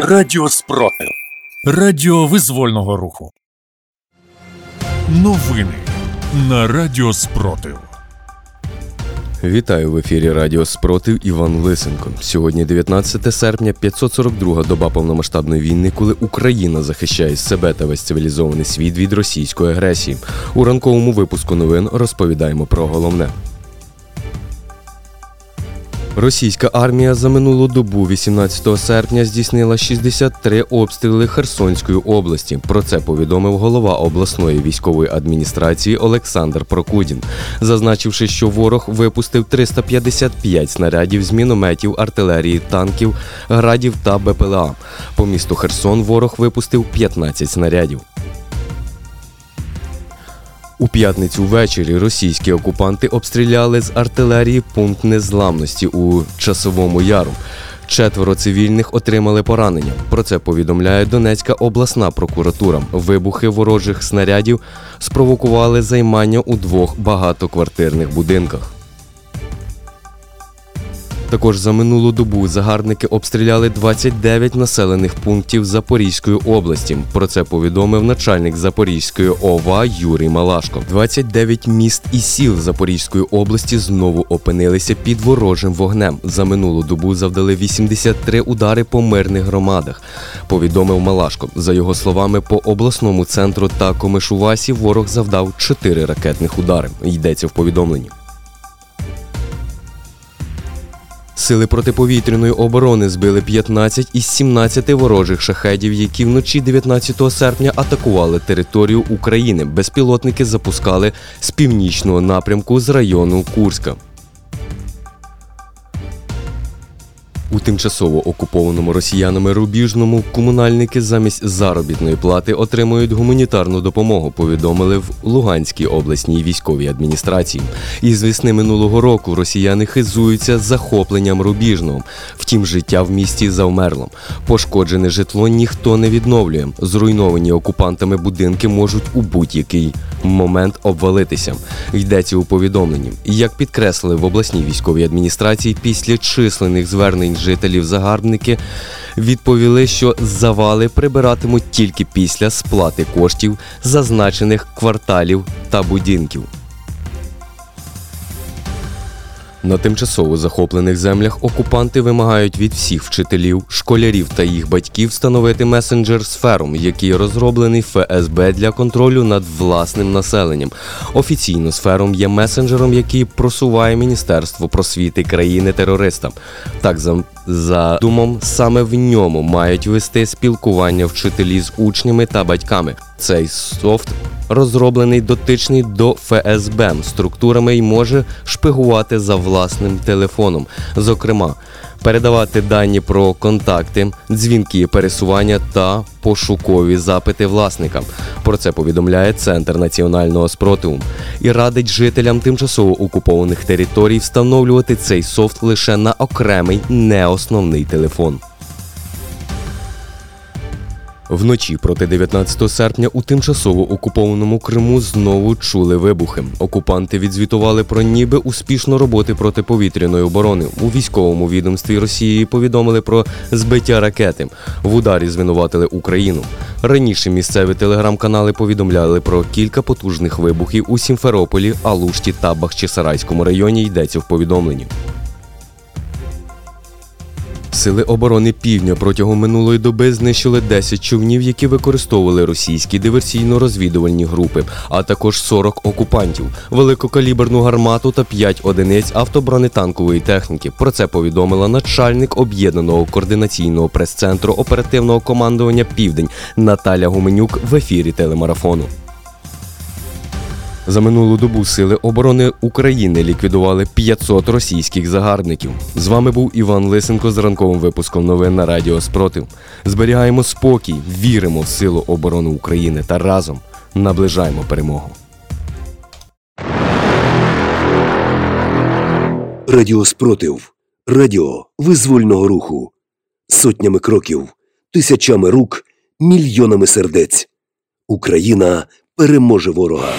Радіо Спротив. Радіо визвольного руху. Новини на Радіо Спротив. Вітаю в ефірі Радіо Спротив Іван Лисенко. Сьогодні 19 серпня, 542 доба повномасштабної війни, коли Україна захищає себе та весь цивілізований світ від російської агресії. У ранковому випуску новин розповідаємо про головне. Російська армія за минулу добу 18 серпня здійснила 63 обстріли Херсонської області. Про це повідомив голова обласної військової адміністрації Олександр Прокудін, зазначивши, що ворог випустив 355 снарядів з мінометів, артилерії, танків, градів та БПЛА. По місту Херсон ворог випустив 15 снарядів. У п'ятницю ввечері російські окупанти обстріляли з артилерії пункт незламності у часовому яру. Четверо цивільних отримали поранення. Про це повідомляє Донецька обласна прокуратура. Вибухи ворожих снарядів спровокували займання у двох багатоквартирних будинках. Також за минулу добу загарбники обстріляли 29 населених пунктів Запорізької області. Про це повідомив начальник Запорізької ОВА Юрій Малашко. 29 міст і сіл Запорізької області знову опинилися під ворожим вогнем. За минулу добу завдали 83 удари по мирних громадах. Повідомив Малашко. За його словами, по обласному центру та Комишувасі ворог завдав 4 ракетних удари. Йдеться в повідомленні. Сили протиповітряної оборони збили 15 із 17 ворожих шахедів, які вночі 19 серпня атакували територію України. Безпілотники запускали з північного напрямку з району Курська. У тимчасово окупованому росіянами рубіжному комунальники замість заробітної плати отримують гуманітарну допомогу. Повідомили в Луганській обласній військовій адміністрації. Із весни минулого року росіяни хизуються захопленням рубіжного. Втім, життя в місті завмерло. Пошкоджене житло ніхто не відновлює. Зруйновані окупантами будинки можуть у будь-який момент обвалитися. Йдеться у повідомленні. Як підкреслили в обласній військовій адміністрації, після численних звернень жителів загарбники відповіли, що завали прибиратимуть тільки після сплати коштів зазначених кварталів та будинків. На тимчасово захоплених землях окупанти вимагають від всіх вчителів, школярів та їх батьків встановити месенджер сферум, який розроблений ФСБ для контролю над власним населенням. Офіційно сферум є месенджером, який просуває Міністерство просвіти країни терориста. Так за задумом саме в ньому мають вести спілкування вчителі з учнями та батьками. Цей софт розроблений дотичний до ФСБ структурами і може шпигувати за власним телефоном. Зокрема, передавати дані про контакти, дзвінки, пересування та пошукові запити власникам. Про це повідомляє Центр національного спротиву і радить жителям тимчасово окупованих територій встановлювати цей софт лише на окремий неосновний телефон. Вночі проти 19 серпня у тимчасово окупованому Криму знову чули вибухи. Окупанти відзвітували про ніби успішну роботи протиповітряної оборони. У військовому відомстві Росії повідомили про збиття ракети. В ударі звинуватили Україну. Раніше місцеві телеграм-канали повідомляли про кілька потужних вибухів у Сімферополі, Алушті та Бахчисарайському районі. Йдеться в повідомленні. Сили оборони Півдня протягом минулої доби знищили 10 човнів, які використовували російські диверсійно-розвідувальні групи, а також 40 окупантів, великокаліберну гармату та 5 одиниць автобронетанкової техніки. Про це повідомила начальник об'єднаного координаційного прес-центру оперативного командування Південь Наталя Гуменюк в ефірі телемарафону. За минулу добу Сили оборони України ліквідували 500 російських загарбників. З вами був Іван Лисенко з ранковим випуском новин на Радіо Спротив. Зберігаємо спокій, віримо в силу оборони України та разом наближаємо перемогу. Радіо Спротив. Радіо визвольного руху. Сотнями кроків, тисячами рук, мільйонами сердець. Україна переможе ворога.